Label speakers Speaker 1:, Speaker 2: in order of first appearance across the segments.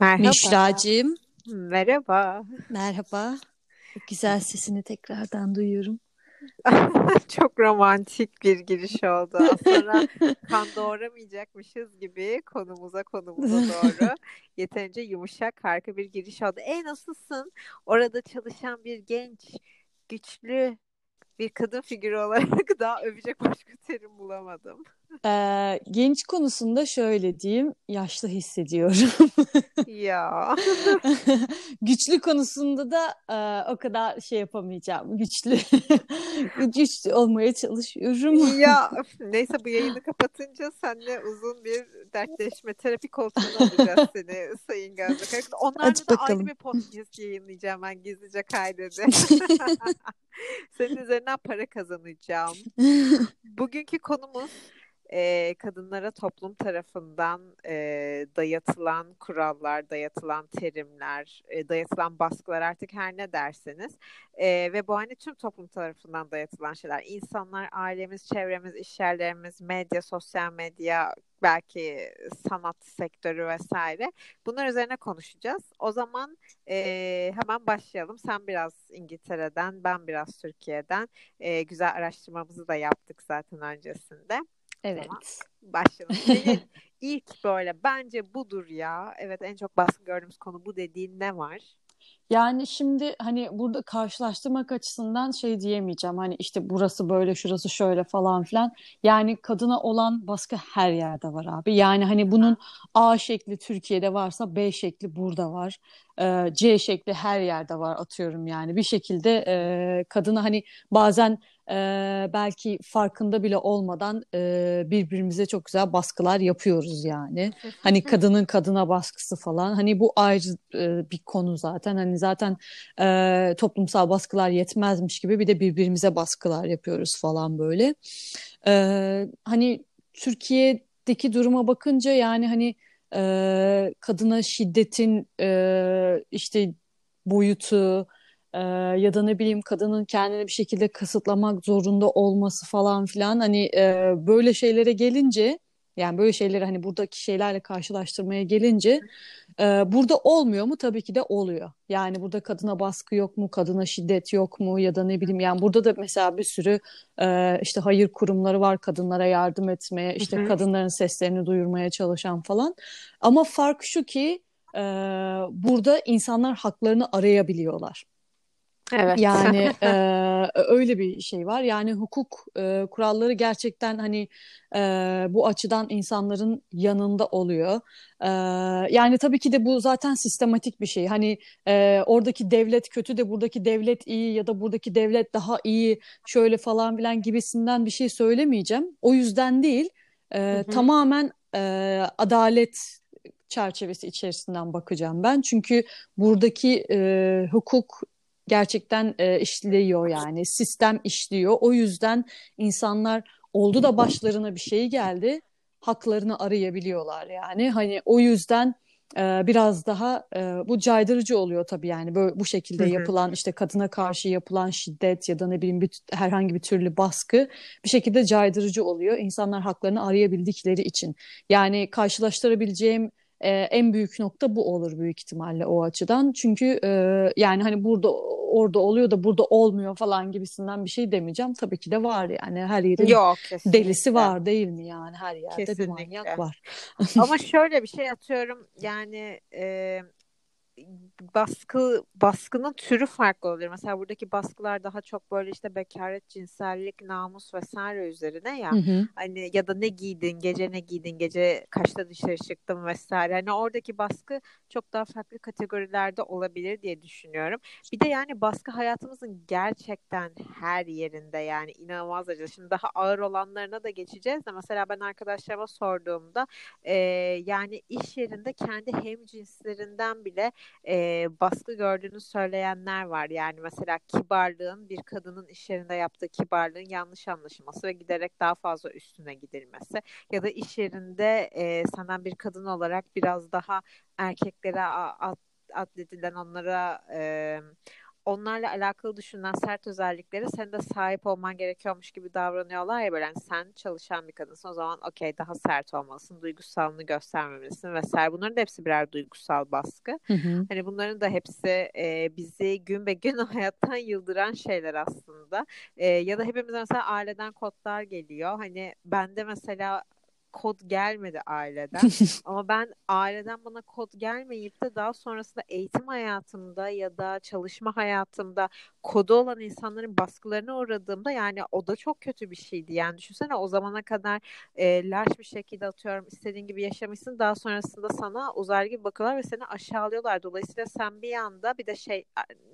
Speaker 1: Merhaba.
Speaker 2: Müşracığım.
Speaker 1: Merhaba.
Speaker 2: Merhaba. Güzel sesini tekrardan duyuyorum.
Speaker 1: Çok romantik bir giriş oldu. Aslında kan doğramayacakmışız gibi konumuza konumuza doğru yeterince yumuşak harika bir giriş oldu. E nasılsın? Orada çalışan bir genç, güçlü bir kadın figürü olarak daha övecek başka terim bulamadım.
Speaker 2: Ee, genç konusunda şöyle diyeyim, yaşlı hissediyorum.
Speaker 1: ya.
Speaker 2: Güçlü konusunda da e, o kadar şey yapamayacağım. Güçlü. Güçlü olmaya çalışıyorum.
Speaker 1: ya neyse bu yayını kapatınca seninle uzun bir dertleşme terapi koltuğuna alacağız seni Sayın Gözde. Onlarla da ayrı bir podcast yayınlayacağım ben gizlice kaydede. Senin üzerinden para kazanacağım. Bugünkü konumuz e, kadınlara toplum tarafından e, dayatılan kurallar, dayatılan terimler, e, dayatılan baskılar artık her ne derseniz e, ve bu hani tüm toplum tarafından dayatılan şeyler. İnsanlar, ailemiz, çevremiz, işyerlerimiz, medya, sosyal medya, belki sanat sektörü vesaire. Bunlar üzerine konuşacağız. O zaman e, hemen başlayalım. Sen biraz İngiltere'den, ben biraz Türkiye'den. E, güzel araştırmamızı da yaptık zaten öncesinde.
Speaker 2: Evet.
Speaker 1: Başlayalım. Senin ilk böyle bence budur ya. Evet en çok baskı gördüğümüz konu bu dediğin ne var?
Speaker 2: Yani şimdi hani burada karşılaştırmak açısından şey diyemeyeceğim. Hani işte burası böyle, şurası şöyle falan filan. Yani kadına olan baskı her yerde var abi. Yani hani bunun A şekli Türkiye'de varsa B şekli burada var. Ee, C şekli her yerde var atıyorum yani. Bir şekilde e, kadına hani bazen e, belki farkında bile olmadan e, birbirimize çok güzel baskılar yapıyoruz yani. Hani kadının kadına baskısı falan. Hani bu ayrı e, bir konu zaten. Hani zaten e, toplumsal baskılar yetmezmiş gibi bir de birbirimize baskılar yapıyoruz falan böyle. E, hani Türkiye'deki duruma bakınca yani hani e, kadına şiddetin e, işte boyutu e, ya da ne bileyim kadının kendini bir şekilde kısıtlamak zorunda olması falan filan hani e, böyle şeylere gelince yani böyle şeyleri hani buradaki şeylerle karşılaştırmaya gelince e, burada olmuyor mu? Tabii ki de oluyor. Yani burada kadına baskı yok mu? Kadına şiddet yok mu? Ya da ne bileyim yani burada da mesela bir sürü e, işte hayır kurumları var kadınlara yardım etmeye, işte Hı-hı. kadınların seslerini duyurmaya çalışan falan. Ama fark şu ki e, burada insanlar haklarını arayabiliyorlar.
Speaker 1: Evet.
Speaker 2: Yani e, öyle bir şey var. Yani hukuk e, kuralları gerçekten hani e, bu açıdan insanların yanında oluyor. E, yani tabii ki de bu zaten sistematik bir şey. Hani e, oradaki devlet kötü de buradaki devlet iyi ya da buradaki devlet daha iyi şöyle falan filan gibisinden bir şey söylemeyeceğim. O yüzden değil. E, hı hı. Tamamen e, adalet çerçevesi içerisinden bakacağım ben. Çünkü buradaki e, hukuk gerçekten e, işliyor yani sistem işliyor. O yüzden insanlar oldu da başlarına bir şey geldi haklarını arayabiliyorlar yani. Hani o yüzden e, biraz daha e, bu caydırıcı oluyor tabii yani böyle bu şekilde yapılan işte kadına karşı yapılan şiddet ya da ne bileyim bir, herhangi bir türlü baskı bir şekilde caydırıcı oluyor. İnsanlar haklarını arayabildikleri için. Yani karşılaştırabileceğim e, en büyük nokta bu olur büyük ihtimalle o açıdan. Çünkü e, yani hani burada orada oluyor da burada olmuyor falan gibisinden bir şey demeyeceğim. Tabii ki de var yani her yerin Yok, delisi var değil mi yani her yerde kesinlikle. bir manyak var.
Speaker 1: Ama şöyle bir şey atıyorum yani e, baskı baskının türü farklı oluyor. Mesela buradaki baskılar daha çok böyle işte bekaret, cinsellik, namus vesaire üzerine ya. Hı hı. Hani ya da ne giydin, gece ne giydin, gece kaçta dışarı çıktın vesaire. Hani oradaki baskı çok daha farklı kategorilerde olabilir diye düşünüyorum. Bir de yani baskı hayatımızın gerçekten her yerinde yani inanılmaz derecede. Şimdi daha ağır olanlarına da geçeceğiz de mesela ben arkadaşlarıma sorduğumda e, yani iş yerinde kendi hem cinslerinden bile e, baskı gördüğünü söyleyenler var. Yani mesela kibarlığın bir kadının iş yerinde yaptığı kibarlığın yanlış anlaşılması ve giderek daha fazla üstüne gidilmesi ya da iş yerinde e, senden bir kadın olarak biraz daha erkeklere at, onlara e, onlarla alakalı düşünülen sert özellikleri sen de sahip olman gerekiyormuş gibi davranıyorlar ya böyle yani sen çalışan bir kadınsın o zaman okey daha sert olmalısın duygusalını göstermemelisin vesaire. Bunların da hepsi birer duygusal baskı. Hı hı. hani bunların da hepsi e, bizi gün be gün hayattan yıldıran şeyler aslında. E, ya da hepimiz mesela aileden kodlar geliyor. Hani bende mesela kod gelmedi aileden. Ama ben aileden bana kod gelmeyip de daha sonrasında eğitim hayatımda ya da çalışma hayatımda kodu olan insanların baskılarına uğradığımda yani o da çok kötü bir şeydi. Yani düşünsene o zamana kadar e, laş bir şekilde atıyorum istediğin gibi yaşamışsın. Daha sonrasında sana uzaylı gibi bakıyorlar ve seni aşağılıyorlar. Dolayısıyla sen bir anda bir de şey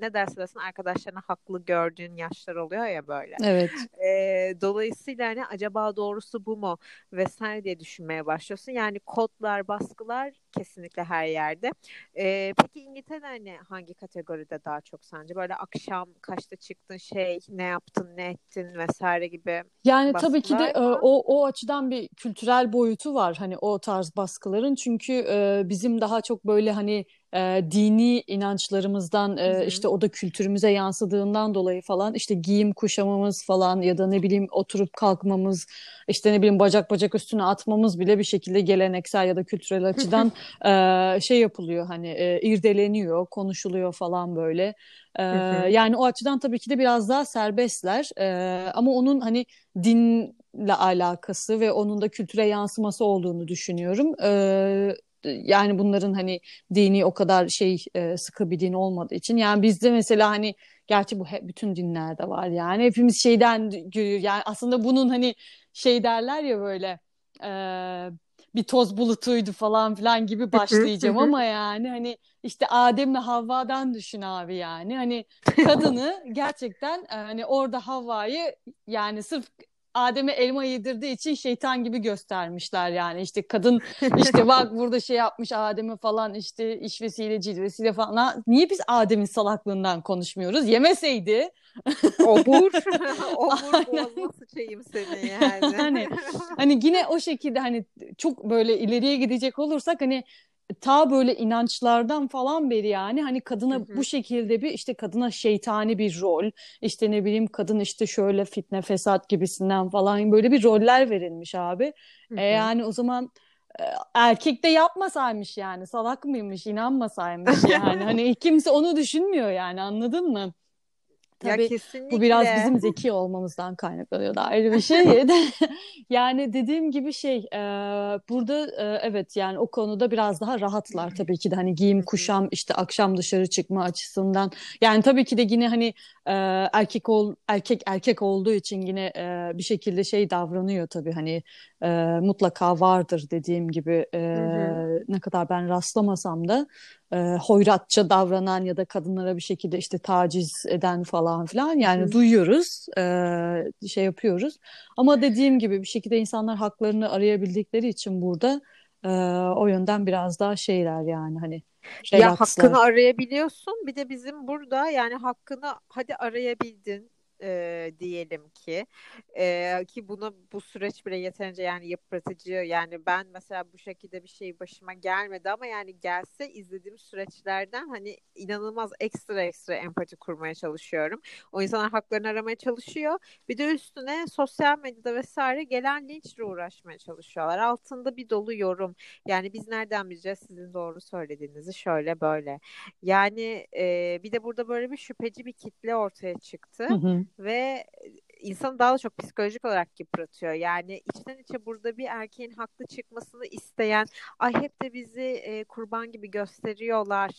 Speaker 1: ne derse desin arkadaşlarına haklı gördüğün yaşlar oluyor ya böyle.
Speaker 2: Evet.
Speaker 1: E, dolayısıyla hani acaba doğrusu bu mu vesaire diye düşünmeye başlıyorsun. Yani kodlar, baskılar kesinlikle her yerde. E, peki İngiltere'de hani hangi kategoride daha çok sence? Böyle akşam kaçta çıktın şey ne yaptın ne ettin vesaire gibi
Speaker 2: Yani tabii ki de e, o o açıdan bir kültürel boyutu var hani o tarz baskıların çünkü e, bizim daha çok böyle hani e, dini inançlarımızdan e, işte o da kültürümüze yansıdığından dolayı falan işte giyim kuşamamız falan ya da ne bileyim oturup kalkmamız işte ne bileyim bacak bacak üstüne atmamız bile bir şekilde geleneksel ya da kültürel açıdan e, şey yapılıyor hani e, irdeleniyor konuşuluyor falan böyle. E, yani o açıdan tabii ki de biraz daha serbestler e, ama onun hani dinle alakası ve onun da kültüre yansıması olduğunu düşünüyorum. E, yani bunların hani dini o kadar şey e, sıkı bir din olmadığı için. Yani bizde mesela hani gerçi bu hep bütün dinlerde var yani. Hepimiz şeyden yani aslında bunun hani şey derler ya böyle e, bir toz bulutuydu falan filan gibi başlayacağım ama yani hani işte Adem ve Havva'dan düşün abi yani. Hani kadını gerçekten hani orada Havva'yı yani sırf Adem'e elma yedirdiği için şeytan gibi göstermişler yani. İşte kadın işte bak burada şey yapmış Adem'e falan işte işvesiyle cilvesiyle falan. Niye biz Adem'in salaklığından konuşmuyoruz? Yemeseydi.
Speaker 1: Obur. Obur boğazına sıçayım seni yani.
Speaker 2: Hani, hani yine o şekilde hani çok böyle ileriye gidecek olursak hani ta böyle inançlardan falan beri yani hani kadına hı hı. bu şekilde bir işte kadına şeytani bir rol işte ne bileyim kadın işte şöyle fitne fesat gibisinden falan böyle bir roller verilmiş abi. Hı hı. E yani o zaman e, erkek de yapmasaymış yani salak mıymış inanmasaymış yani hani kimse onu düşünmüyor yani anladın mı? Tabii ya kesinlikle. bu biraz bizim zeki olmamızdan kaynaklanıyor da ayrı bir şey. yani dediğim gibi şey e, burada e, evet yani o konuda biraz daha rahatlar tabii ki de hani giyim kuşam işte akşam dışarı çıkma açısından. Yani tabii ki de yine hani e, erkek ol erkek erkek olduğu için yine e, bir şekilde şey davranıyor tabii hani e, mutlaka vardır dediğim gibi e, ne kadar ben rastlamasam da e, hoyratça davranan ya da kadınlara bir şekilde işte taciz eden falan filan. Yani Hı. duyuyoruz e, şey yapıyoruz. Ama dediğim gibi bir şekilde insanlar haklarını arayabildikleri için burada e, o yönden biraz daha şeyler yani hani
Speaker 1: ya hakkını arayabiliyorsun bir de bizim burada yani hakkını hadi arayabildin e, diyelim ki e, ki bunu bu süreç bile yeterince yani yıpratıcı yani ben mesela bu şekilde bir şey başıma gelmedi ama yani gelse izlediğim süreçlerden hani inanılmaz ekstra ekstra empati kurmaya çalışıyorum. O insanlar haklarını aramaya çalışıyor. Bir de üstüne sosyal medyada vesaire gelen linçle uğraşmaya çalışıyorlar. Altında bir dolu yorum. Yani biz nereden bileceğiz sizin doğru söylediğinizi şöyle böyle. Yani e, bir de burada böyle bir şüpheci bir kitle ortaya çıktı. Hı hı ve insanı daha da çok psikolojik olarak yıpratıyor. Yani içten içe burada bir erkeğin haklı çıkmasını isteyen, ay hep de bizi e, kurban gibi gösteriyorlar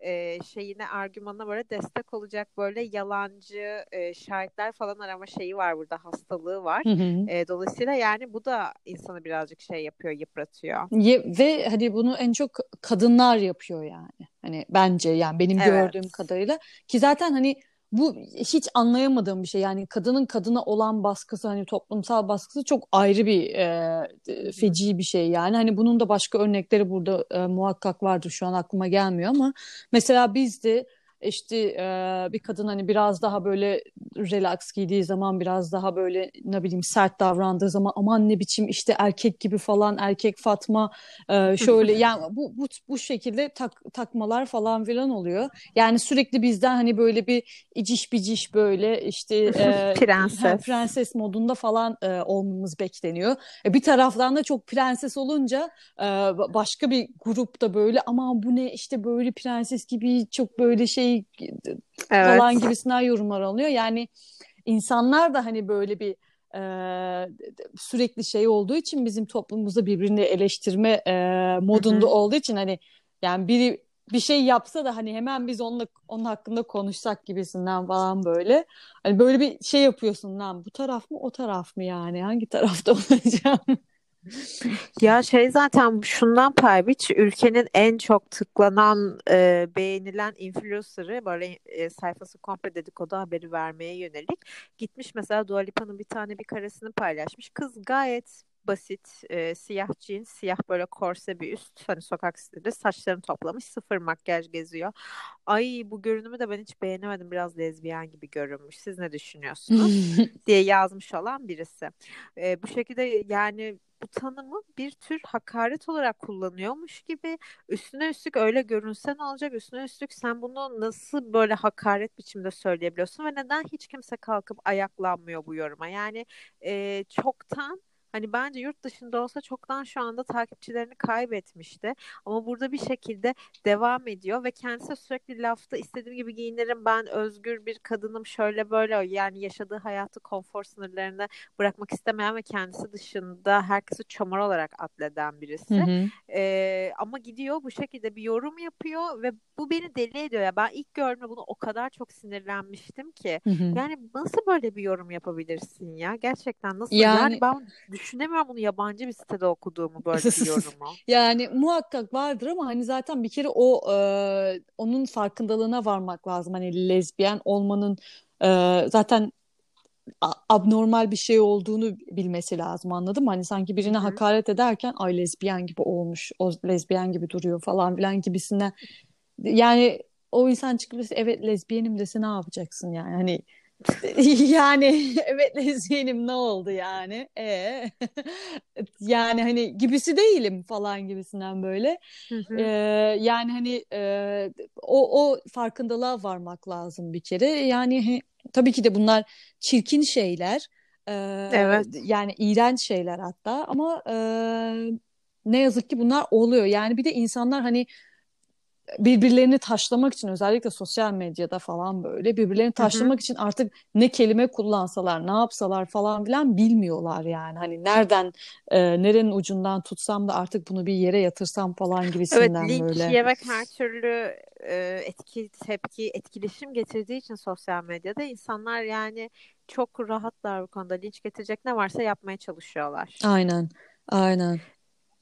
Speaker 1: e, şeyine, argümanına böyle destek olacak böyle yalancı e, şahitler falan arama şeyi var burada, hastalığı var. Hı hı. E, dolayısıyla yani bu da insanı birazcık şey yapıyor, yıpratıyor.
Speaker 2: Ye, ve hani bunu en çok kadınlar yapıyor yani. Hani bence yani benim evet. gördüğüm kadarıyla ki zaten hani bu hiç anlayamadığım bir şey. Yani kadının kadına olan baskısı hani toplumsal baskısı çok ayrı bir e, feci bir şey yani. Hani bunun da başka örnekleri burada e, muhakkak vardır. Şu an aklıma gelmiyor ama mesela bizde işte e, bir kadın hani biraz daha böyle relax giydiği zaman biraz daha böyle ne bileyim sert davrandığı zaman aman ne biçim işte erkek gibi falan erkek Fatma e, şöyle yani bu bu bu şekilde tak, takmalar falan filan oluyor. Yani sürekli bizden hani böyle bir iciş biciş böyle işte e,
Speaker 1: prenses
Speaker 2: prenses modunda falan e, olmamız bekleniyor. E, bir taraftan da çok prenses olunca e, başka bir grupta böyle ama bu ne işte böyle prenses gibi çok böyle şey evet. falan gibisinden yorumlar alınıyor. Yani insanlar da hani böyle bir e, sürekli şey olduğu için bizim toplumumuzda birbirini eleştirme e, modunda Hı-hı. olduğu için hani yani biri bir şey yapsa da hani hemen biz onunla onun hakkında konuşsak gibisinden falan böyle. Hani böyle bir şey yapıyorsun lan bu taraf mı o taraf mı yani hangi tarafta olacağım?
Speaker 1: Ya şey zaten şundan pay biç ülkenin en çok tıklanan e, beğenilen influencer'ı böyle e, sayfası komple dedikodu haberi vermeye yönelik gitmiş mesela Dua Lipa'nın bir tane bir karesini paylaşmış. Kız gayet basit e, siyah jeans, siyah böyle korse bir üst. Hani sokak stili. Saçlarını toplamış. Sıfır makyaj geziyor. Ay bu görünümü de ben hiç beğenemedim. Biraz lezbiyen gibi görünmüş. Siz ne düşünüyorsunuz? diye yazmış olan birisi. E, bu şekilde yani bu tanımı bir tür hakaret olarak kullanıyormuş gibi üstüne üstlük öyle görünsen olacak üstüne üstlük sen bunu nasıl böyle hakaret biçimde söyleyebiliyorsun ve neden hiç kimse kalkıp ayaklanmıyor bu yoruma yani e, çoktan Hani bence yurt dışında olsa çoktan şu anda takipçilerini kaybetmişti. Ama burada bir şekilde devam ediyor ve kendisi sürekli lafta istediğim gibi giyinirim ben özgür bir kadınım şöyle böyle yani yaşadığı hayatı konfor sınırlarını bırakmak istemeyen ve kendisi dışında herkesi çomar olarak addeden birisi. Hı hı. Ee, ama gidiyor bu şekilde bir yorum yapıyor ve bu beni deli ediyor ya. Ben ilk gördüğümde bunu o kadar çok sinirlenmiştim ki. Hı hı. Yani nasıl böyle bir yorum yapabilirsin ya? Gerçekten nasıl? Yani, yani ben düşünemiyorum bunu yabancı bir sitede okuduğumu böyle bir yorumu.
Speaker 2: yani muhakkak vardır ama hani zaten bir kere o e, onun farkındalığına varmak lazım. Hani lezbiyen olmanın e, zaten abnormal bir şey olduğunu bilmesi lazım anladın mı? Hani sanki birine Hı-hı. hakaret ederken ay lezbiyen gibi olmuş, o lezbiyen gibi duruyor falan filan gibisinden. Yani o insan çıkıp evet lezbiyenim dese ne yapacaksın yani? Hani yani evet lezbiyenim ne oldu yani? E yani hani gibisi değilim falan gibisinden böyle. Ee, yani hani e, o o farkındalığa varmak lazım bir kere. Yani tabii ki de bunlar çirkin şeyler. Ee, evet. Yani iğrenç şeyler hatta ama e, ne yazık ki bunlar oluyor. Yani bir de insanlar hani birbirlerini taşlamak için özellikle sosyal medyada falan böyle birbirlerini taşlamak için artık ne kelime kullansalar ne yapsalar falan filan bilmiyorlar yani hani nereden e, nerenin ucundan tutsam da artık bunu bir yere yatırsam falan gibisinden
Speaker 1: evet,
Speaker 2: böyle.
Speaker 1: yemek her türlü e, etki tepki etkileşim getirdiği için sosyal medyada insanlar yani çok rahatlar bu konuda linç getirecek ne varsa yapmaya çalışıyorlar.
Speaker 2: Aynen aynen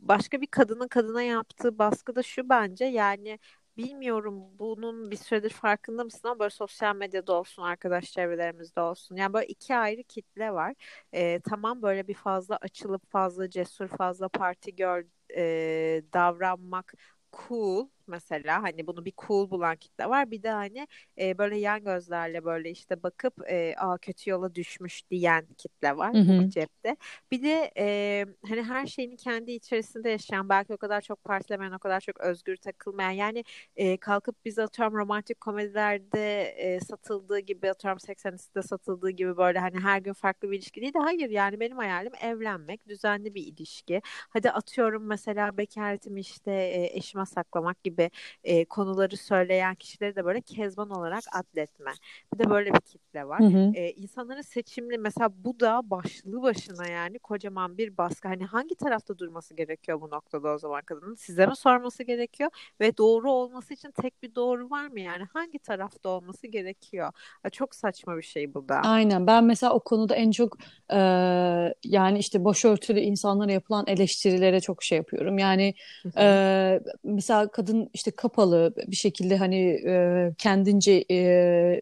Speaker 1: başka bir kadının kadına yaptığı baskı da şu bence yani bilmiyorum bunun bir süredir farkında mısın ama böyle sosyal medyada olsun arkadaş çevrelerimizde olsun yani böyle iki ayrı kitle var. Ee, tamam böyle bir fazla açılıp fazla cesur fazla parti gör e, davranmak cool mesela hani bunu bir cool bulan kitle var. Bir de hani e, böyle yan gözlerle böyle işte bakıp e, aa kötü yola düşmüş diyen kitle var hı hı. cepte. Bir de e, hani her şeyini kendi içerisinde yaşayan belki o kadar çok partilemeyen o kadar çok özgür takılmayan yani e, kalkıp biz atıyorum romantik komedilerde e, satıldığı gibi atıyorum 80'lerde satıldığı gibi böyle hani her gün farklı bir ilişki değil de hayır yani benim hayalim evlenmek düzenli bir ilişki. Hadi atıyorum mesela bekaretimi işte e, eşime saklamak gibi gibi e, konuları söyleyen kişileri de böyle kezban olarak adletme. Bir de böyle bir kitle var. Hı hı. E, insanların seçimli mesela bu da başlı başına yani kocaman bir baskı. Hani hangi tarafta durması gerekiyor bu noktada o zaman kadının? Size mi sorması gerekiyor? Ve doğru olması için tek bir doğru var mı yani? Hangi tarafta olması gerekiyor? Ya çok saçma bir şey bu da.
Speaker 2: Aynen. Ben mesela o konuda en çok e, yani işte başörtülü insanlara yapılan eleştirilere çok şey yapıyorum. Yani e, mesela kadın işte kapalı bir şekilde hani e, kendince e,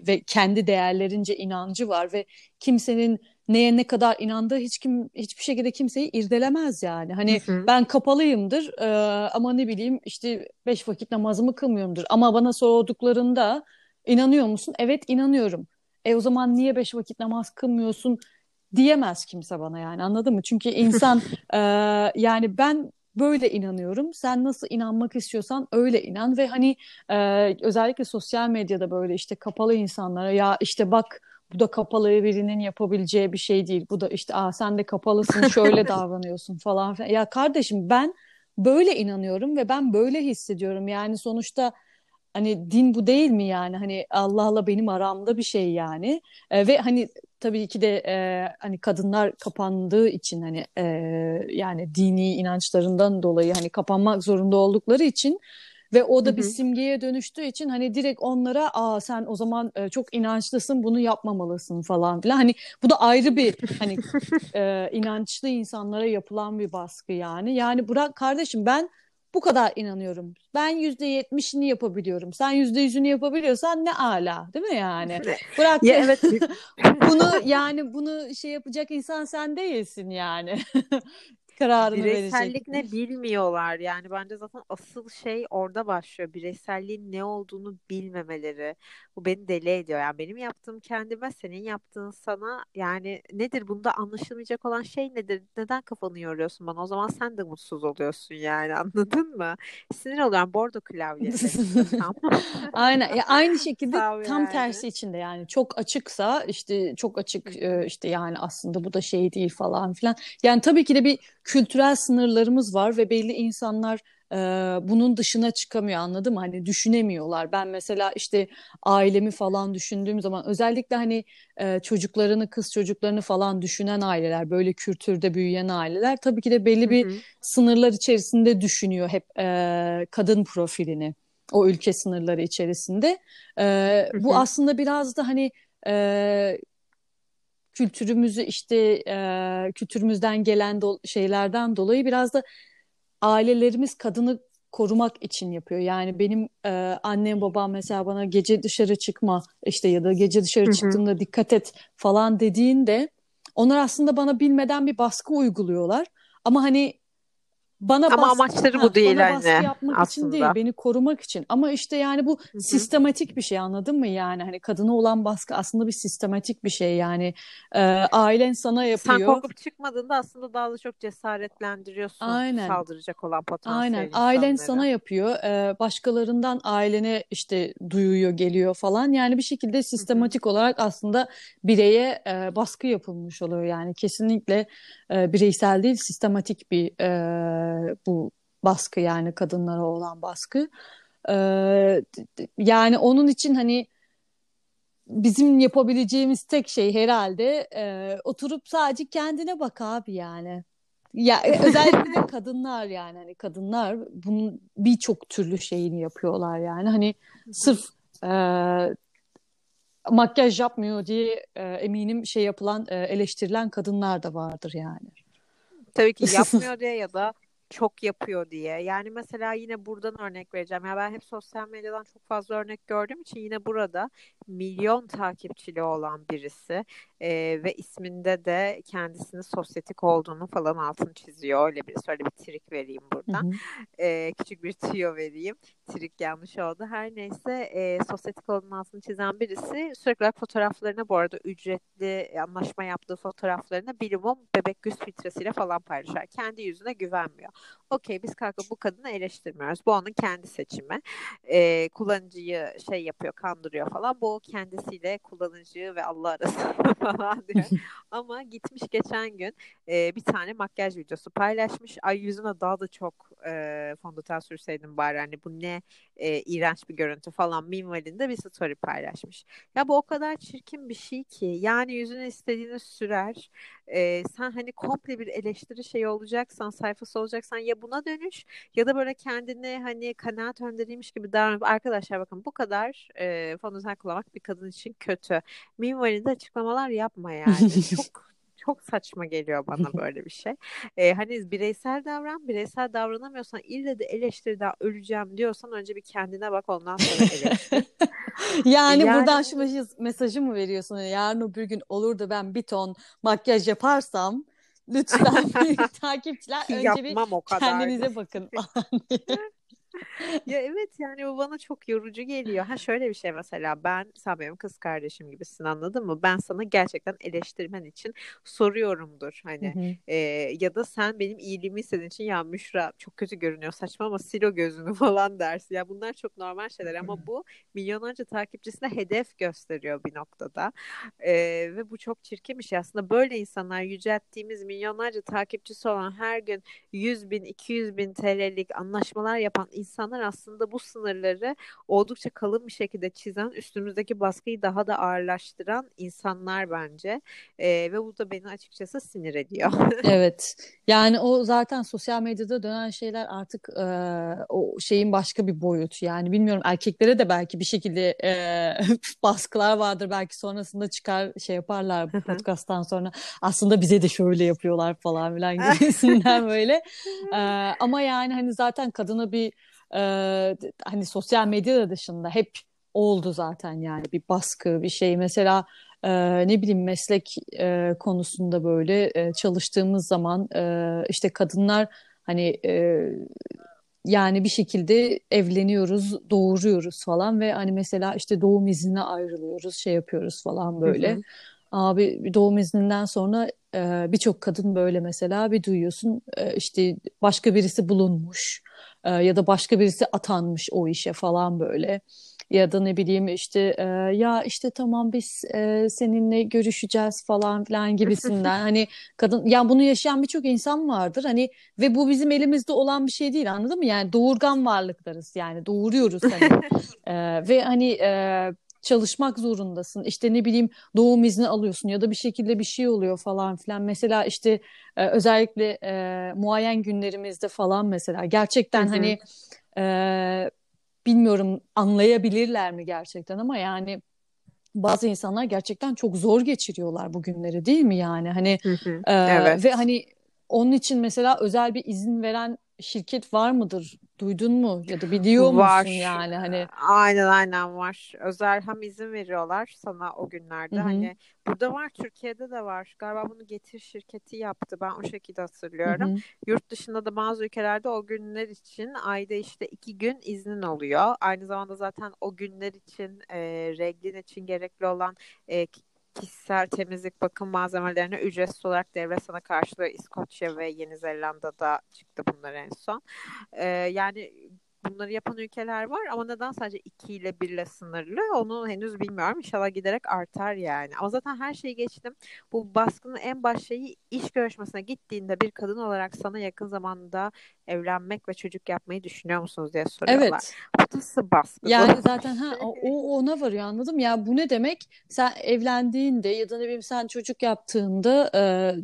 Speaker 2: ve kendi değerlerince inancı var ve kimsenin neye ne kadar inandığı hiç kim hiçbir şekilde kimseyi irdelemez yani. Hani hı hı. ben kapalıyımdır e, ama ne bileyim işte beş vakit namazımı kılmıyorumdur ama bana sorduklarında İnanıyor musun? Evet inanıyorum. E o zaman niye beş vakit namaz kılmıyorsun diyemez kimse bana yani anladın mı? Çünkü insan e, yani ben böyle inanıyorum. Sen nasıl inanmak istiyorsan öyle inan ve hani e, özellikle sosyal medyada böyle işte kapalı insanlara ya işte bak bu da kapalı birinin yapabileceği bir şey değil. Bu da işte aa sen de kapalısın şöyle davranıyorsun falan filan. Ya kardeşim ben böyle inanıyorum ve ben böyle hissediyorum. Yani sonuçta hani din bu değil mi yani hani Allah'la benim aramda bir şey yani e, ve hani tabii ki de e, hani kadınlar kapandığı için hani e, yani dini inançlarından dolayı hani kapanmak zorunda oldukları için ve o da Hı-hı. bir simgeye dönüştüğü için hani direkt onlara aa sen o zaman e, çok inançlısın bunu yapmamalısın falan filan. Hani bu da ayrı bir hani e, inançlı insanlara yapılan bir baskı yani. Yani bırak kardeşim ben bu kadar inanıyorum. Ben yüzde yetmişini yapabiliyorum. Sen yüzde yüzünü yapabiliyorsan ne ala değil mi yani? Bırak ya, evet. bunu yani bunu şey yapacak insan sen değilsin yani. kararını verecek.
Speaker 1: ne bilmiyorlar yani bence zaten asıl şey orada başlıyor. Bireyselliğin ne olduğunu bilmemeleri. Bu beni deli ediyor. Yani benim yaptığım kendime senin yaptığın sana yani nedir bunda anlaşılmayacak olan şey nedir? Neden kafanı yoruyorsun bana? O zaman sen de mutsuz oluyorsun yani anladın mı? Sinir oluyorum bordo klavye.
Speaker 2: Aynen. Ya aynı şekilde tam yani. tersi içinde yani çok açıksa işte çok açık işte yani aslında bu da şey değil falan filan. Yani tabii ki de bir kültürel sınırlarımız var ve belli insanlar e, bunun dışına çıkamıyor anladın mı? Hani düşünemiyorlar. Ben mesela işte ailemi falan düşündüğüm zaman özellikle hani e, çocuklarını, kız çocuklarını falan düşünen aileler, böyle kültürde büyüyen aileler tabii ki de belli bir hı hı. sınırlar içerisinde düşünüyor hep e, kadın profilini o ülke sınırları içerisinde. E. Bu aslında biraz da hani e, kültürümüzü işte e, kültürümüzden gelen do- şeylerden dolayı biraz da ailelerimiz kadını korumak için yapıyor. Yani benim e, annem babam mesela bana gece dışarı çıkma işte ya da gece dışarı Hı-hı. çıktığında dikkat et falan dediğinde onlar aslında bana bilmeden bir baskı uyguluyorlar. Ama hani bana
Speaker 1: Ama bas- amaçları bu değil bana baskı
Speaker 2: yapmak aslında. için değil, beni korumak için. Ama işte yani bu Hı-hı. sistematik bir şey anladın mı yani? Hani kadına olan baskı aslında bir sistematik bir şey yani. Ee, ailen sana yapıyor.
Speaker 1: Sen korkup çıkmadığında aslında daha da çok cesaretlendiriyorsun Aynen. saldıracak olan potansiyel Aynen.
Speaker 2: insanları. Ailen sana yapıyor. Ee, başkalarından ailene işte duyuyor, geliyor falan. Yani bir şekilde sistematik Hı-hı. olarak aslında bireye e, baskı yapılmış oluyor. Yani kesinlikle e, bireysel değil, sistematik bir e, bu baskı yani kadınlara olan baskı. E, yani onun için hani bizim yapabileceğimiz tek şey herhalde e, oturup sadece kendine bak abi yani. Ya e, özellikle de kadınlar yani hani kadınlar bunun birçok türlü şeyini yapıyorlar yani hani sırf e, makyaj yapmıyor diye e, eminim şey yapılan e, eleştirilen kadınlar da vardır yani.
Speaker 1: Tabii ki yapmıyor diye ya da çok yapıyor diye. Yani mesela yine buradan örnek vereceğim. Ya ben hep sosyal medyadan çok fazla örnek gördüğüm için yine burada milyon takipçili olan birisi e, ve isminde de kendisinin sosyetik olduğunu falan altını çiziyor. Öyle bir söyle bir trik vereyim buradan. Hı hı. E, küçük bir tüyo vereyim. Trik yanlış oldu. Her neyse e, sosyetik olduğunu altını çizen birisi sürekli olarak fotoğraflarını bu arada ücretli anlaşma yaptığı fotoğraflarını bilimum bebek yüz filtresiyle falan paylaşıyor. Kendi yüzüne güvenmiyor. Okey biz kalkıp bu kadını eleştirmiyoruz. Bu onun kendi seçimi. E, kullanıcıyı şey yapıyor, kandırıyor falan. Bu kendisiyle kullanıcı ve Allah arasında falan diyor. Ama gitmiş geçen gün e, bir tane makyaj videosu paylaşmış. Ay yüzüne daha da çok e, fondöten sürseydim bari hani bu ne e, iğrenç bir görüntü falan minvalinde bir story paylaşmış. Ya bu o kadar çirkin bir şey ki yani yüzüne istediğini sürer. E, sen hani komple bir eleştiri şey olacaksan sayfası olacaksan ya buna dönüş ya da böyle kendini hani kanaat önderiymiş gibi davranıp arkadaşlar bakın bu kadar e, fondöten kullanmak bir kadın için kötü. Minvalinde açıklamalar yapma yani. Çok çok saçma geliyor bana böyle bir şey. Ee, hani bireysel davran, bireysel davranamıyorsan ille de eleştiriden öleceğim diyorsan önce bir kendine bak ondan sonra eleştir.
Speaker 2: yani, yani buradan şu mesajı mı veriyorsun? Yani yarın öbür gün olur da ben bir ton makyaj yaparsam lütfen takipçiler önce bir kendinize bakın.
Speaker 1: ya evet yani bu bana çok yorucu geliyor. Ha şöyle bir şey mesela ben sen benim kız kardeşim gibisin anladın mı? Ben sana gerçekten eleştirmen için soruyorumdur hani hı hı. E, ya da sen benim iyiliğimi istediğin için ya Müşra çok kötü görünüyor saçma ama sil o gözünü falan dersin. Ya bunlar çok normal şeyler ama bu milyonlarca takipçisine hedef gösteriyor bir noktada. E, ve bu çok çirkin bir şey aslında böyle insanlar yücelttiğimiz milyonlarca takipçisi olan her gün 100 bin 200 bin TL'lik anlaşmalar yapan insanlar aslında bu sınırları oldukça kalın bir şekilde çizen, üstümüzdeki baskıyı daha da ağırlaştıran insanlar bence. E, ve bu da beni açıkçası sinir ediyor.
Speaker 2: evet. Yani o zaten sosyal medyada dönen şeyler artık e, o şeyin başka bir boyut. Yani bilmiyorum erkeklere de belki bir şekilde e, baskılar vardır. Belki sonrasında çıkar şey yaparlar podcasttan sonra. Aslında bize de şöyle yapıyorlar falan filan gibisinden böyle. E, ama yani hani zaten kadına bir e, hani sosyal medya dışında hep oldu zaten yani bir baskı bir şey mesela e, ne bileyim meslek e, konusunda böyle e, çalıştığımız zaman e, işte kadınlar hani e, yani bir şekilde evleniyoruz, doğuruyoruz falan ve hani mesela işte doğum iznine ayrılıyoruz, şey yapıyoruz falan böyle. Hı hı. Abi doğum izninden sonra e, birçok kadın böyle mesela bir duyuyorsun e, işte başka birisi bulunmuş e, ya da başka birisi atanmış o işe falan böyle. Ya da ne bileyim işte e, ya işte tamam biz e, seninle görüşeceğiz falan filan gibisinden. Hani kadın yani bunu yaşayan birçok insan vardır. Hani ve bu bizim elimizde olan bir şey değil anladın mı? Yani doğurgan varlıklarız yani doğuruyoruz hani. E, ve hani e, çalışmak zorundasın. İşte ne bileyim doğum izni alıyorsun ya da bir şekilde bir şey oluyor falan filan. Mesela işte e, özellikle e, muayen günlerimizde falan mesela gerçekten Hı-hı. hani e, bilmiyorum anlayabilirler mi gerçekten ama yani bazı insanlar gerçekten çok zor geçiriyorlar bu günleri değil mi yani hani e, evet. ve hani onun için mesela özel bir izin veren şirket var mıdır? Duydun mu ya da biliyor var. musun yani hani?
Speaker 1: Aynen aynen var. Özel hem izin veriyorlar sana o günlerde. Hı-hı. Hani burada var Türkiye'de de var. Galiba bunu Getir şirketi yaptı. Ben o şekilde hatırlıyorum. Hı-hı. Yurt dışında da bazı ülkelerde o günler için ayda işte iki gün iznin oluyor. Aynı zamanda zaten o günler için e, reglin için gerekli olan e, kişisel temizlik bakım malzemelerine ücretsiz olarak devlet sana karşılığı İskoçya ve Yeni Zelanda'da çıktı bunlar en son. Ee, yani bunları yapan ülkeler var ama neden sadece 2 ile 1 ile sınırlı onu henüz bilmiyorum. İnşallah giderek artar yani. Ama zaten her şeyi geçtim. Bu baskının en baş şeyi iş görüşmesine gittiğinde bir kadın olarak sana yakın zamanda evlenmek ve çocuk yapmayı düşünüyor musunuz diye soruyorlar. Evet. Bu nasıl baskı?
Speaker 2: Yani zaten ha o, o ona varıyor anladım. Ya bu ne demek? Sen evlendiğinde ya da ne bileyim sen çocuk yaptığında e,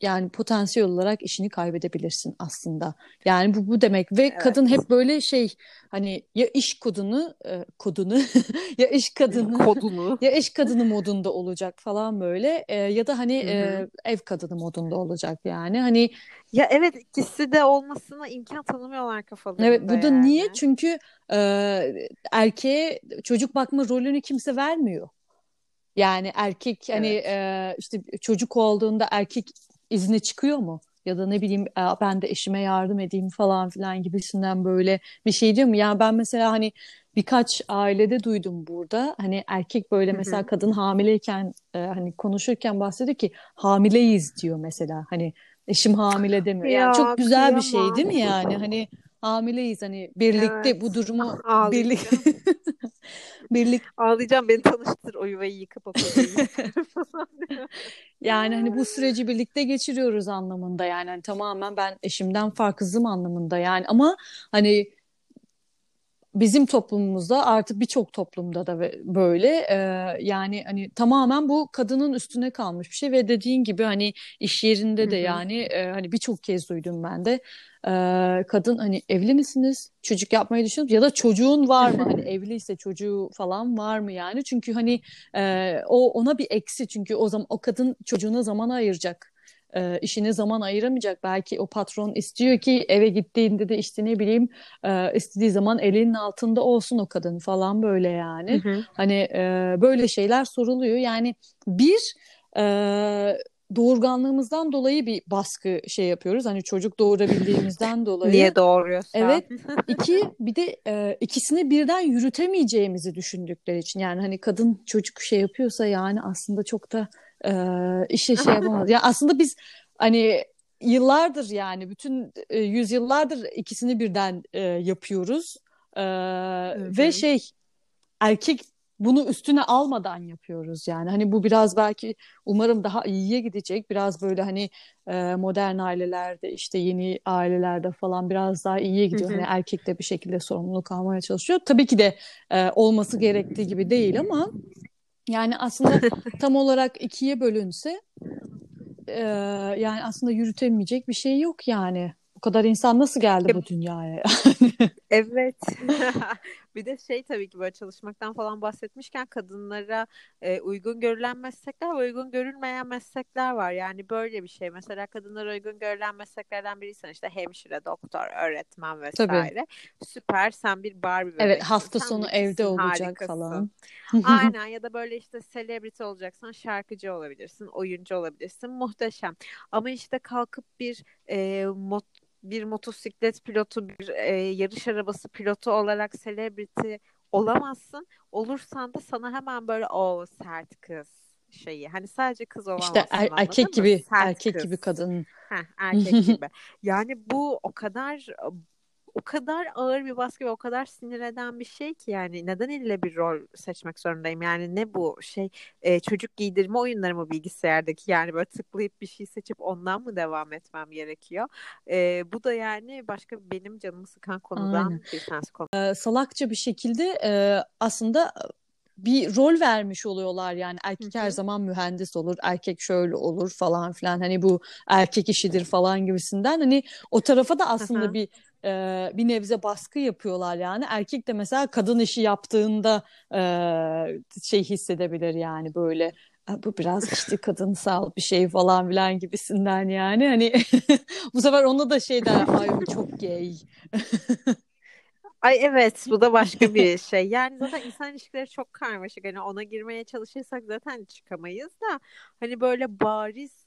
Speaker 2: yani potansiyel olarak işini kaybedebilirsin aslında. Yani bu bu demek ve evet. kadın hep böyle şey hani ya iş kodunu e, kodunu ya iş kadını kodunu ya iş kadını modunda olacak falan böyle e, ya da hani e, ev kadını modunda olacak yani hani
Speaker 1: ya evet ikisi de olmasına imkan tanımıyorlar kafalarında.
Speaker 2: Evet bu da yani. niye? Çünkü e, erkeğe çocuk bakma rolünü kimse vermiyor. Yani erkek hani evet. e, işte çocuk olduğunda erkek izne çıkıyor mu? Ya da ne bileyim ben de eşime yardım edeyim falan filan gibisinden böyle bir şey diyor mu? Yani ben mesela hani birkaç ailede duydum burada. Hani erkek böyle mesela kadın hamileyken e, hani konuşurken bahsediyor ki hamileyiz diyor mesela. Hani eşim hamile demiyor. Yani ya, çok güzel kıyamam. bir şey değil mi yani? Hani hamileyiz hani birlikte evet. bu durumu birlikte
Speaker 1: birlik ağlayacağım beni tanıştır o yuvayı yıkıp
Speaker 2: yani hani bu süreci birlikte geçiriyoruz anlamında yani hani tamamen ben eşimden farkızım anlamında yani. Ama hani bizim toplumumuzda artık birçok toplumda da böyle e, yani hani tamamen bu kadının üstüne kalmış bir şey ve dediğin gibi hani iş yerinde de yani e, hani birçok kez duydum ben de e, kadın hani evli misiniz? Çocuk yapmayı düşünüyor ya da çocuğun var mı? Hani evliyse çocuğu falan var mı yani? Çünkü hani e, o ona bir eksi çünkü o zaman o kadın çocuğuna zaman ayıracak e, işine zaman ayıramayacak. Belki o patron istiyor ki eve gittiğinde de işte ne bileyim e, istediği zaman elinin altında olsun o kadın falan böyle yani. Hı hı. Hani e, böyle şeyler soruluyor. Yani bir e, doğurganlığımızdan dolayı bir baskı şey yapıyoruz. Hani çocuk doğurabildiğimizden dolayı.
Speaker 1: Niye doğuruyorsun?
Speaker 2: Evet. İki bir de e, ikisini birden yürütemeyeceğimizi düşündükleri için. Yani hani kadın çocuk şey yapıyorsa yani aslında çok da e, işe şey yapamaz. Yani aslında biz hani yıllardır yani bütün e, yüzyıllardır ikisini birden e, yapıyoruz. E, ve şey erkek bunu üstüne almadan yapıyoruz yani. Hani bu biraz belki umarım daha iyiye gidecek. Biraz böyle hani e, modern ailelerde işte yeni ailelerde falan biraz daha iyiye gidiyor. Hı hı. Hani erkek de bir şekilde sorumluluk almaya çalışıyor. Tabii ki de e, olması gerektiği gibi değil ama yani aslında tam olarak ikiye bölünse e, yani aslında yürütemeyecek bir şey yok yani. Bu kadar insan nasıl geldi bu dünyaya?
Speaker 1: evet. bir de şey tabii ki böyle çalışmaktan falan bahsetmişken kadınlara e, uygun görülen meslekler ve uygun görülmeyen meslekler var. Yani böyle bir şey. Mesela kadınlara uygun görülen mesleklerden biriysen işte hemşire, doktor, öğretmen vesaire. Tabii. Süper. Sen bir Barbie bebeksin.
Speaker 2: Evet hafta sen sonu evde olacak harikasın. falan.
Speaker 1: Aynen ya da böyle işte celebrity olacaksan şarkıcı olabilirsin, oyuncu olabilirsin. Muhteşem. Ama işte kalkıp bir e, mot bir motosiklet pilotu, bir e, yarış arabası pilotu olarak celebrity olamazsın. Olursan da sana hemen böyle o sert kız şeyi. Hani sadece kız olamazsın. İşte
Speaker 2: er, erkek gibi sert erkek kız. gibi kadın.
Speaker 1: Heh, erkek gibi. Yani bu o kadar o kadar ağır bir baskı ve o kadar sinir eden bir şey ki yani neden ille bir rol seçmek zorundayım yani ne bu şey e, çocuk giydirme oyunları mı bilgisayardaki yani böyle tıklayıp bir şey seçip ondan mı devam etmem gerekiyor e, bu da yani başka benim canımı sıkan konudan Aynen. bir tanesi konu.
Speaker 2: Ee, salakça bir şekilde e, aslında bir rol vermiş oluyorlar yani erkek Hı-hı. her zaman mühendis olur erkek şöyle olur falan filan hani bu erkek işidir falan gibisinden hani o tarafa da aslında Hı-hı. bir e, bir nebze baskı yapıyorlar yani. Erkek de mesela kadın işi yaptığında e, şey hissedebilir yani böyle bu biraz işte kadınsal bir şey falan filan gibisinden yani. Hani bu sefer onu da şey der ay bu çok gay.
Speaker 1: Ay evet bu da başka bir şey. Yani zaten insan ilişkileri çok karmaşık. Hani ona girmeye çalışırsak zaten çıkamayız da hani böyle bariz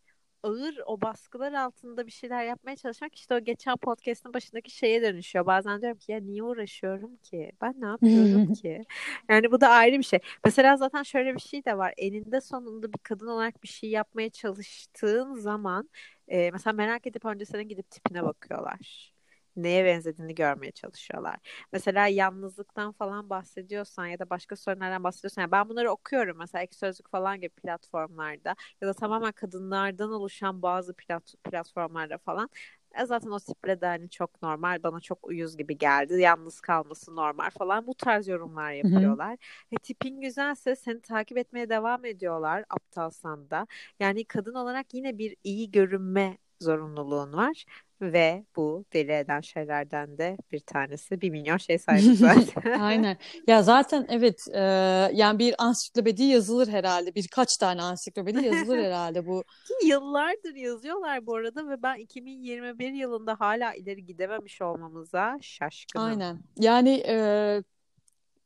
Speaker 1: ağır o baskılar altında bir şeyler yapmaya çalışmak işte o geçen podcast'ın başındaki şeye dönüşüyor. Bazen diyorum ki ya niye uğraşıyorum ki? Ben ne yapıyorum ki? Yani bu da ayrı bir şey. Mesela zaten şöyle bir şey de var. Eninde sonunda bir kadın olarak bir şey yapmaya çalıştığın zaman e, mesela merak edip önce senin gidip tipine bakıyorlar neye benzediğini görmeye çalışıyorlar. Mesela yalnızlıktan falan bahsediyorsan ya da başka sorunlardan bahsediyorsan yani ben bunları okuyorum mesela ek sözlük falan gibi platformlarda ya da tamamen kadınlardan oluşan bazı plat platformlarda falan e zaten o tiple de hani çok normal bana çok uyuz gibi geldi yalnız kalması normal falan bu tarz yorumlar yapıyorlar. Hı-hı. E, tipin güzelse seni takip etmeye devam ediyorlar aptalsan da yani kadın olarak yine bir iyi görünme zorunluluğun var ve bu deli eden şeylerden de bir tanesi. Bir milyon şey saydık zaten.
Speaker 2: Aynen. Ya zaten evet e, yani bir ansiklopedi yazılır herhalde. Birkaç tane ansiklopedi yazılır herhalde bu.
Speaker 1: Yıllardır yazıyorlar bu arada ve ben 2021 yılında hala ileri gidememiş olmamıza şaşkınım.
Speaker 2: Aynen. Yani e,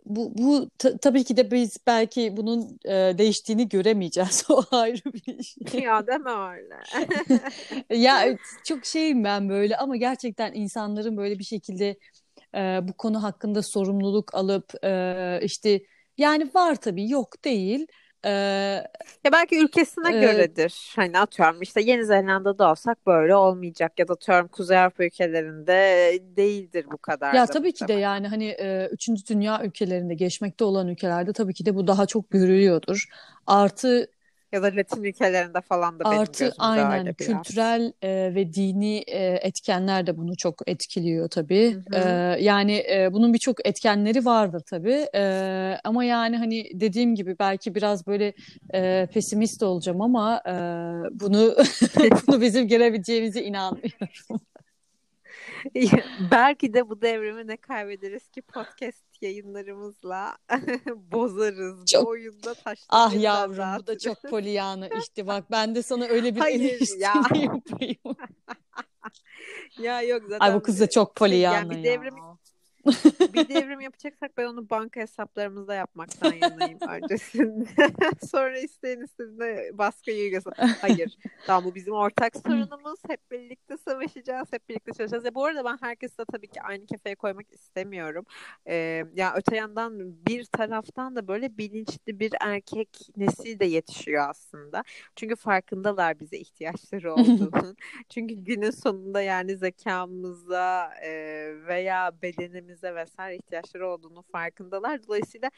Speaker 2: bu, bu t- tabii ki de biz belki bunun e, değiştiğini göremeyeceğiz. O ayrı bir
Speaker 1: şey. Ya deme öyle.
Speaker 2: ya çok şeyim ben böyle ama gerçekten insanların böyle bir şekilde e, bu konu hakkında sorumluluk alıp e, işte yani var tabii yok değil ee,
Speaker 1: ya belki ülkesine e, göredir. Hani atıyorum işte Yeni Zelanda'da olsak böyle olmayacak ya da atıyorum Kuzey Avrupa ülkelerinde değildir bu kadar.
Speaker 2: Ya tabii ki de yani hani e, üçüncü dünya ülkelerinde geçmekte olan ülkelerde tabii ki de bu daha çok görülüyordur. Artı
Speaker 1: ya da Latin ülkelerinde falan da benim Artı aynen öyle
Speaker 2: biraz. kültürel e, ve dini e, etkenler de bunu çok etkiliyor tabii. Hı hı. E, yani e, bunun birçok etkenleri vardır tabii. E, ama yani hani dediğim gibi belki biraz böyle e, pesimist olacağım ama e, bunu bunu bizim gelebileceğimize inanmıyorum.
Speaker 1: belki de bu devrimi ne kaybederiz ki podcast yayınlarımızla bozarız. Çok... Bu oyunda taşlar.
Speaker 2: Ah yavrum bu da çok polyanı işte bak ben de sana öyle bir Hayır, ya. yapayım.
Speaker 1: ya yok zaten.
Speaker 2: Ay bu kız da çok polyanı şey, yani bir
Speaker 1: devrim, bir devrim yapacaksak ben onu banka hesaplarımızda yapmaktan yanayım öncesinde. Sonra isteyen istediğinde baskı uygulasan. Hayır. Tamam bu bizim ortak sorunumuz. Hep birlikte savaşacağız. Hep birlikte çalışacağız. Ya bu arada ben herkesi de tabii ki aynı kefeye koymak istemiyorum. Ee, ya öte yandan bir taraftan da böyle bilinçli bir erkek nesil de yetişiyor aslında. Çünkü farkındalar bize ihtiyaçları olduğunu. Çünkü günün sonunda yani zekamıza e, veya bedenimize vesaire ihtiyaçları olduğunu farkındalar. Dolayısıyla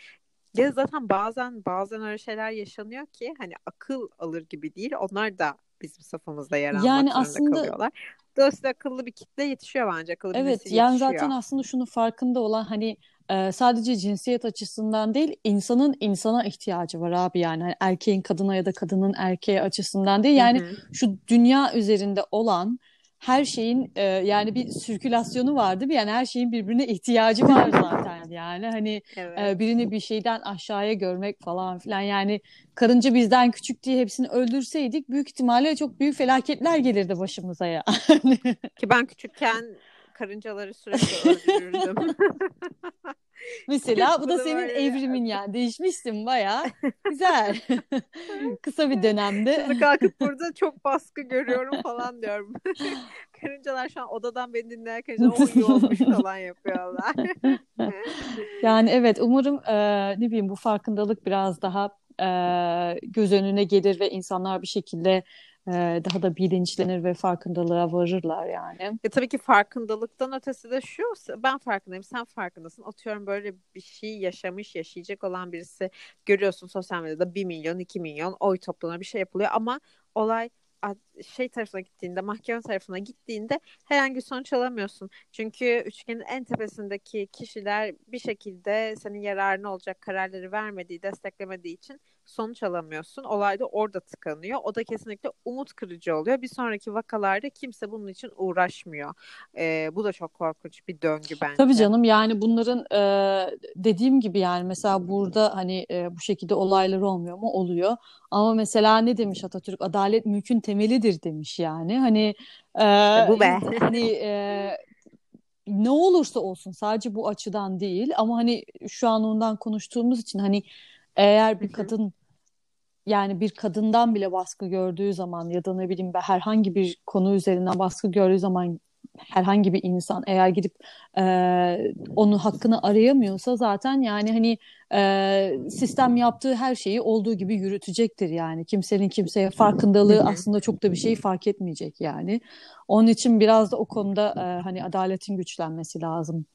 Speaker 1: ya zaten bazen bazen öyle şeyler yaşanıyor ki hani akıl alır gibi değil. Onlar da bizim safımızda yer almak yani aslında, kalıyorlar. Dolayısıyla akıllı bir kitle yetişiyor bence. Akıllı
Speaker 2: evet,
Speaker 1: bir yani
Speaker 2: yetişiyor. zaten aslında şunu farkında olan hani e, sadece cinsiyet açısından değil insanın insana ihtiyacı var abi yani hani erkeğin kadına ya da kadının erkeğe açısından değil yani Hı-hı. şu dünya üzerinde olan her şeyin e, yani bir sirkülasyonu vardı bir yani her şeyin birbirine ihtiyacı var zaten yani hani evet. e, birini bir şeyden aşağıya görmek falan filan yani karınca bizden küçük diye hepsini öldürseydik büyük ihtimalle çok büyük felaketler gelirdi başımıza ya.
Speaker 1: Ki ben küçükken karıncaları sürekli öldürürdüm.
Speaker 2: Mesela bu da senin evrimin yani. Değişmişsin baya. Güzel. Kısa bir dönemde.
Speaker 1: Şimdi kalkıp burada çok baskı görüyorum falan diyorum. Karıncalar şu an odadan beni dinlerken o iyi olmuş falan yapıyorlar.
Speaker 2: yani evet umarım e, ne bileyim bu farkındalık biraz daha e, göz önüne gelir ve insanlar bir şekilde daha da bilinçlenir ve farkındalığa varırlar yani.
Speaker 1: E, tabii ki farkındalıktan ötesi de şu ben farkındayım sen farkındasın atıyorum böyle bir şey yaşamış yaşayacak olan birisi görüyorsun sosyal medyada 1 milyon 2 milyon oy toplanıyor bir şey yapılıyor ama olay şey tarafına gittiğinde, mahkeme tarafına gittiğinde herhangi bir sonuç alamıyorsun. Çünkü üçgenin en tepesindeki kişiler bir şekilde senin yararına olacak kararları vermediği, desteklemediği için sonuç alamıyorsun. Olay da orada tıkanıyor. O da kesinlikle umut kırıcı oluyor. Bir sonraki vakalarda kimse bunun için uğraşmıyor. Ee, bu da çok korkunç bir döngü bence.
Speaker 2: Tabii canım yani bunların e, dediğim gibi yani mesela burada hani e, bu şekilde olaylar olmuyor mu? Oluyor. Ama mesela ne demiş Atatürk? Adalet mülkün temelidir demiş yani. Hani e,
Speaker 1: bu be.
Speaker 2: hani e, ne olursa olsun sadece bu açıdan değil ama hani şu an ondan konuştuğumuz için hani eğer bir kadın yani bir kadından bile baskı gördüğü zaman ya da ne bileyim herhangi bir konu üzerinden baskı gördüğü zaman herhangi bir insan eğer gidip e, onun hakkını arayamıyorsa zaten yani hani e, sistem yaptığı her şeyi olduğu gibi yürütecektir yani. Kimsenin kimseye farkındalığı aslında çok da bir şey fark etmeyecek yani. Onun için biraz da o konuda e, hani adaletin güçlenmesi lazım.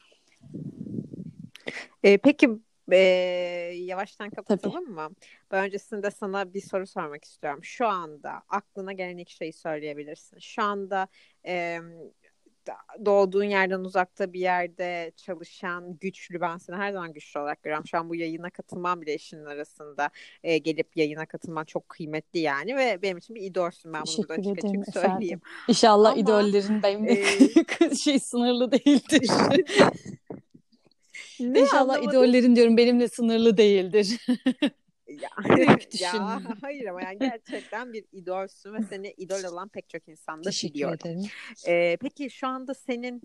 Speaker 1: E, peki e, yavaştan kapatalım Tabii. mı? Ben öncesinde sana bir soru sormak istiyorum. Şu anda aklına gelen ilk şeyi söyleyebilirsin. Şu anda e, doğduğun yerden uzakta bir yerde çalışan güçlü ben seni her zaman güçlü olarak görüyorum. Şu an bu yayına katılmam bile işinin arasında e, gelip yayına katılman çok kıymetli yani ve benim için bir idolsün ben bunu burada açık açık söyleyeyim.
Speaker 2: İnşallah Ama, idollerin benimle e... şey sınırlı değildir. Ne İnşallah anlamadım. idollerin diyorum benimle sınırlı değildir.
Speaker 1: ya, ya hayır ama yani gerçekten bir idolsün ve seni idol olan pek çok insan da biliyorum. Ee, peki şu anda senin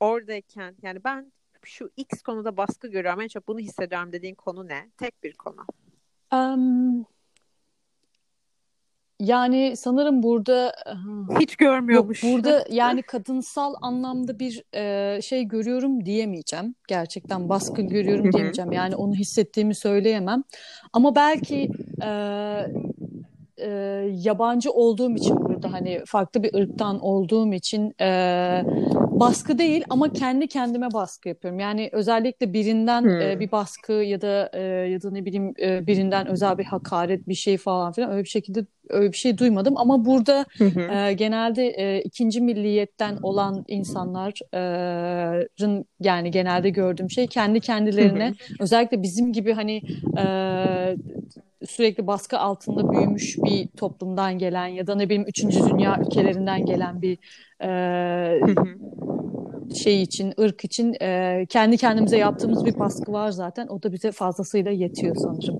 Speaker 1: oradayken yani ben şu X konuda baskı görüyorum en çok bunu hissediyorum dediğin konu ne? Tek bir konu.
Speaker 2: Um, yani sanırım burada
Speaker 1: hiç görmüyormuş.
Speaker 2: Yok, burada yani kadınsal anlamda bir e, şey görüyorum diyemeyeceğim. Gerçekten baskı görüyorum diyemeyeceğim. Yani onu hissettiğimi söyleyemem. Ama belki e, e, yabancı olduğum için burada hani farklı bir ırktan olduğum için e, baskı değil ama kendi kendime baskı yapıyorum. Yani özellikle birinden hmm. e, bir baskı ya da e, ya da ne bileyim e, birinden özel bir hakaret bir şey falan filan öyle bir şekilde öyle bir şey duymadım ama burada e, genelde e, ikinci milliyetten olan insanların yani genelde gördüğüm şey kendi kendilerine özellikle bizim gibi hani e, sürekli baskı altında büyümüş bir toplumdan gelen ya da ne bileyim üçüncü dünya ülkelerinden gelen bir e, şey için, ırk için e, kendi kendimize yaptığımız bir baskı var zaten. O da bize fazlasıyla yetiyor sanırım.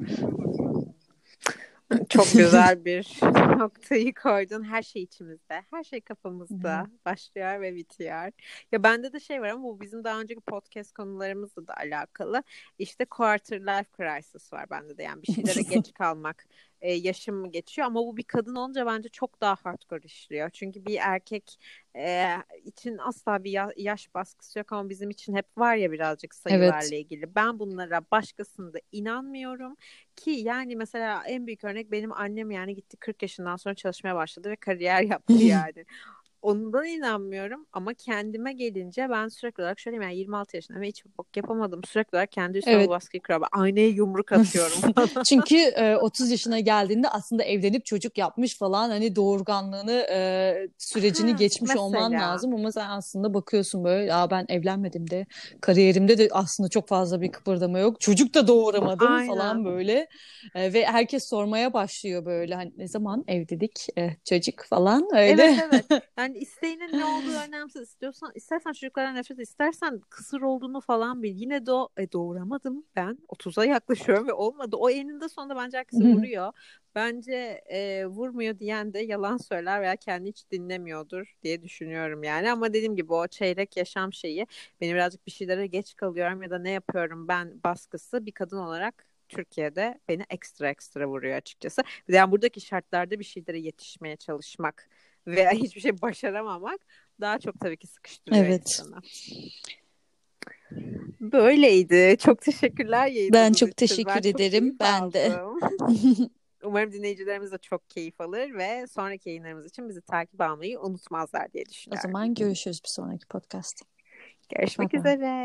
Speaker 1: Çok güzel bir noktayı koydun. Her şey içimizde, her şey kafamızda Hı-hı. başlıyor ve bitiyor. Ya bende de şey var ama bu bizim daha önceki podcast konularımızla da alakalı. İşte quarter life crisis var bende de yani bir şeylere geç kalmak e, yaşım geçiyor ama bu bir kadın olunca bence çok daha hardcore işliyor. Çünkü bir erkek e, için asla bir ya- yaş baskısı yok ama bizim için hep var ya birazcık sayılarla evet. ilgili. Ben bunlara başkasında inanmıyorum ki yani mesela en büyük örnek benim annem yani gitti 40 yaşından sonra çalışmaya başladı ve kariyer yaptı yani. Ondan inanmıyorum ama kendime gelince ben sürekli olarak şöyle yani 26 yaşında ve hiç bok yapamadım. Sürekli olarak kendi üstüme evet. baskı kuruyorum. Aynaya yumruk atıyorum.
Speaker 2: Çünkü e, 30 yaşına geldiğinde aslında evlenip çocuk yapmış falan hani doğurganlığını e, sürecini ha, geçmiş mesela. olman lazım ama sen aslında bakıyorsun böyle ya ben evlenmedim de kariyerimde de aslında çok fazla bir kıpırdama yok. Çocuk da doğuramadım Aynen. falan böyle. E, ve herkes sormaya başlıyor böyle hani ne zaman evlilik e, çocuk falan öyle.
Speaker 1: Evet evet. Yani yani isteğinin ne olduğu önemsiz. İstiyorsan, istersen çocuklara nefret istersen kısır olduğunu falan bil. Yine de o e, doğuramadım ben. 30'a yaklaşıyorum ve olmadı. O eninde sonunda bence herkesi vuruyor. Bence e, vurmuyor diyen de yalan söyler veya kendi hiç dinlemiyordur diye düşünüyorum yani. Ama dediğim gibi o çeyrek yaşam şeyi beni birazcık bir şeylere geç kalıyorum ya da ne yapıyorum ben baskısı bir kadın olarak Türkiye'de beni ekstra ekstra vuruyor açıkçası. Yani buradaki şartlarda bir şeylere yetişmeye çalışmak veya hiçbir şey başaramamak daha çok tabii ki sıkıştırıyor evet. insanı. Böyleydi. Çok teşekkürler
Speaker 2: yayınımız Ben çok için. teşekkür ben ederim. Çok ben de.
Speaker 1: Umarım dinleyicilerimiz de çok keyif alır ve sonraki yayınlarımız için bizi takip almayı unutmazlar diye düşünüyorum.
Speaker 2: O zaman görüşürüz bir sonraki podcast.
Speaker 1: Görüşmek bye üzere.